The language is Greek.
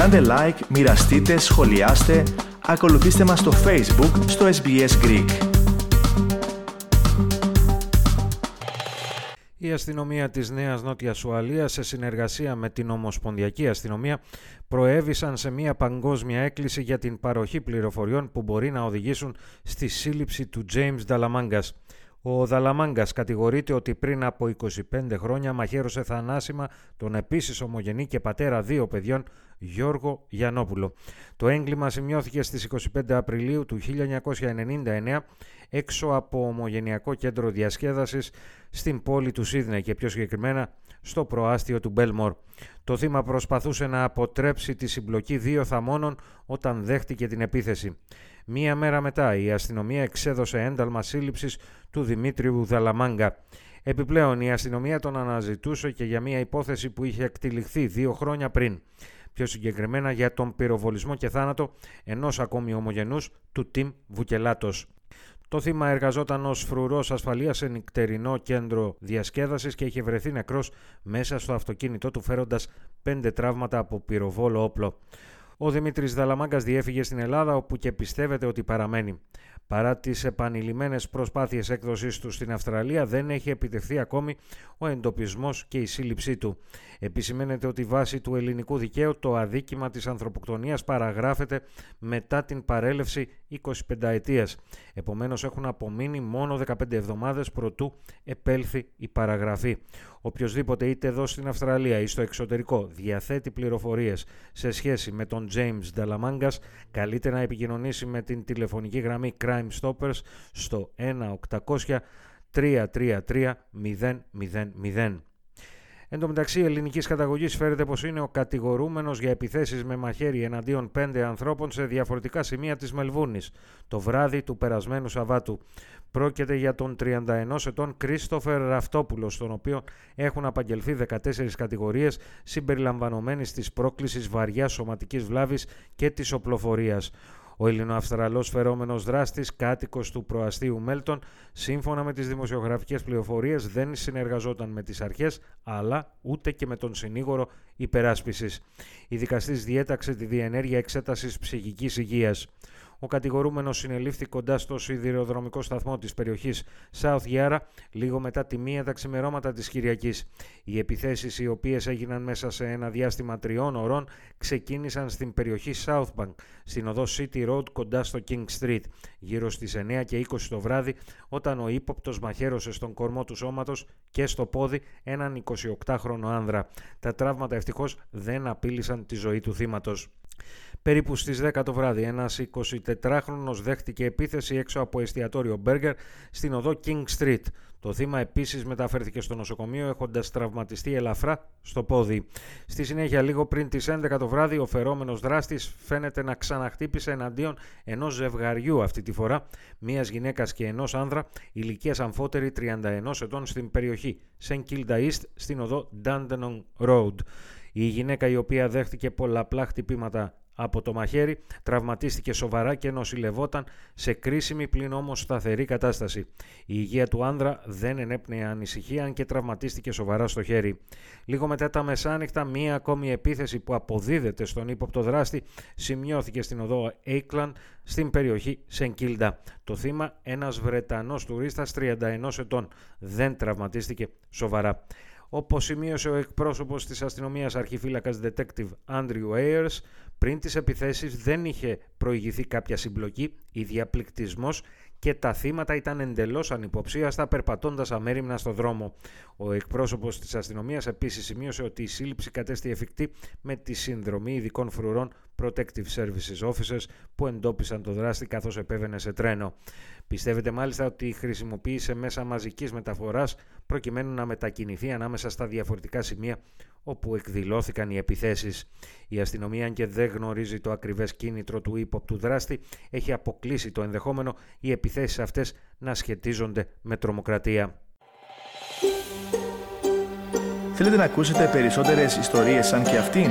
Κάντε like, μοιραστείτε, σχολιάστε, ακολουθήστε μας στο Facebook στο SBS Greek. Η αστυνομία της Νέας Νότιας Ουαλίας σε συνεργασία με την Ομοσπονδιακή Αστυνομία προέβησαν σε μια παγκόσμια έκκληση για την παροχή πληροφοριών που μπορεί να οδηγήσουν στη σύλληψη του James Νταλαμάγκας. Ο Δαλαμάγκα κατηγορείται ότι πριν από 25 χρόνια μαχαίρωσε θανάσιμα τον επίσης ομογενή και πατέρα δύο παιδιών Γιώργο Γιαννόπουλο. Το έγκλημα σημειώθηκε στις 25 Απριλίου του 1999 έξω από ομογενειακό κέντρο διασκέδασης στην πόλη του Σίδνε και πιο συγκεκριμένα στο προάστιο του Μπέλμορ. Το θύμα προσπαθούσε να αποτρέψει τη συμπλοκή δύο θαμώνων όταν δέχτηκε την επίθεση. Μία μέρα μετά η αστυνομία εξέδωσε ένταλμα σύλληψης του Δημήτριου Δαλαμάγκα. Επιπλέον η αστυνομία τον αναζητούσε και για μια υπόθεση που είχε εκτυλιχθεί δύο χρόνια πριν. Πιο συγκεκριμένα για τον πυροβολισμό και θάνατο ενός ακόμη ομογενούς του Τιμ Βουκελάτος. Το θύμα εργαζόταν ως φρουρός ασφαλείας σε νυχτερινό κέντρο διασκέδασης και είχε βρεθεί νεκρός μέσα στο αυτοκίνητό του φέροντας πέντε τραύματα από πυροβόλο όπλο. Ο Δημήτρης Δαλαμάγκας διέφυγε στην Ελλάδα, όπου και πιστεύετε ότι παραμένει. Παρά τις επανειλημμένες προσπάθειες έκδοσής του στην Αυστραλία, δεν έχει επιτευχθεί ακόμη ο εντοπισμός και η σύλληψή του. Επισημαίνεται ότι βάσει του ελληνικού δικαίου το αδίκημα της ανθρωποκτονίας παραγράφεται μετά την παρέλευση 25 ετία. Επομένως, έχουν απομείνει μόνο 15 εβδομάδες προτού επέλθει η παραγραφή. Οποιοδήποτε είτε εδώ στην Αυστραλία ή στο εξωτερικό διαθέτει πληροφορίες σε σχέση με τον James Dalamangas καλείται να επικοινωνήσει με την τηλεφωνική γραμμή Crime Stoppers στο 1-800 333 000. Εν τω μεταξύ, ελληνικής καταγωγής φέρεται πως είναι ο κατηγορούμενος για επιθέσεις με μαχαίρι εναντίον πέντε ανθρώπων σε διαφορετικά σημεία της Μελβούνης το βράδυ του περασμένου Σαββάτου. Πρόκειται για τον 31 ετών Κρίστοφερ Ραφτόπουλος, στον οποίο έχουν απαγγελθεί 14 κατηγορίες συμπεριλαμβανομένης της πρόκλησης βαριάς σωματικής βλάβης και της οπλοφορίας. Ο Ελληνοαυστραλός φερόμενος δράστης, κάτοικος του προαστίου Μέλτον, σύμφωνα με τις δημοσιογραφικές πληροφορίες δεν συνεργαζόταν με τις αρχές, αλλά ούτε και με τον συνήγορο υπεράσπισης. Η δικαστής διέταξε τη διενέργεια εξέτασης ψυχικής υγείας. Ο κατηγορούμενος συνελήφθη κοντά στο σιδηροδρομικό σταθμό της περιοχής South Yarra λίγο μετά τη μία τα ξημερώματα της Κυριακής. Οι επιθέσεις οι οποίες έγιναν μέσα σε ένα διάστημα τριών ωρών ξεκίνησαν στην περιοχή South Bank, στην οδό City Road κοντά στο King Street, γύρω στις 9 και 20 το βράδυ, όταν ο ύποπτος μαχαίρωσε στον κορμό του σώματος και στο πόδι έναν 28χρονο άνδρα. Τα τραύματα ευτυχώς δεν απείλησαν τη ζωή του θύματος. Περίπου στις 10 το βράδυ ένας 24χρονος δέχτηκε επίθεση έξω από εστιατόριο Μπέργκερ στην οδό King Street. Το θύμα επίσης μεταφέρθηκε στο νοσοκομείο έχοντας τραυματιστεί ελαφρά στο πόδι. Στη συνέχεια λίγο πριν τις 11 το βράδυ ο φερόμενος δράστης φαίνεται να ξαναχτύπησε εναντίον ενός ζευγαριού αυτή τη φορά, μίας γυναίκας και ενός άνδρα ηλικίας αμφότερη 31 ετών στην περιοχή St. Kilda East στην οδό Dandenong Road. Η γυναίκα η οποία δέχτηκε πολλαπλά χτυπήματα από το μαχαίρι, τραυματίστηκε σοβαρά και νοσηλευόταν σε κρίσιμη πλην όμως σταθερή κατάσταση. Η υγεία του άνδρα δεν ενέπνεε ανησυχία αν και τραυματίστηκε σοβαρά στο χέρι. Λίγο μετά τα μεσάνυχτα, μία ακόμη επίθεση που αποδίδεται στον ύποπτο δράστη σημειώθηκε στην οδό Έικλαν στην περιοχή Σενκίλντα. Το θύμα, ένας Βρετανός τουρίστας 31 ετών, δεν τραυματίστηκε σοβαρά. Όπως σημείωσε ο εκπρόσωπος της αστυνομίας αρχιφύλακας Detective Andrew Ayers, πριν τις επιθέσεις δεν είχε προηγηθεί κάποια συμπλοκή ή διαπληκτισμός και τα θύματα ήταν εντελώς ανυποψίαστα περπατώντας αμέριμνα στο δρόμο. Ο εκπρόσωπος της αστυνομίας επίσης σημείωσε ότι η σύλληψη κατέστη εφικτή με τη συνδρομή ειδικών φρουρών Protective Services Officers που εντόπισαν το δράστη καθώς επέβαινε σε τρένο. Πιστεύετε μάλιστα ότι χρησιμοποίησε μέσα μαζικής μεταφοράς προκειμένου να μετακινηθεί ανάμεσα στα διαφορετικά σημεία όπου εκδηλώθηκαν οι επιθέσεις. Η αστυνομία, αν και δεν γνωρίζει το ακριβές κίνητρο του ύποπτου δράστη, έχει αποκλείσει το ενδεχόμενο οι επιθέσεις αυτές να σχετίζονται με τρομοκρατία. Θέλετε να ακούσετε περισσότερες ιστορίες σαν και αυτήν;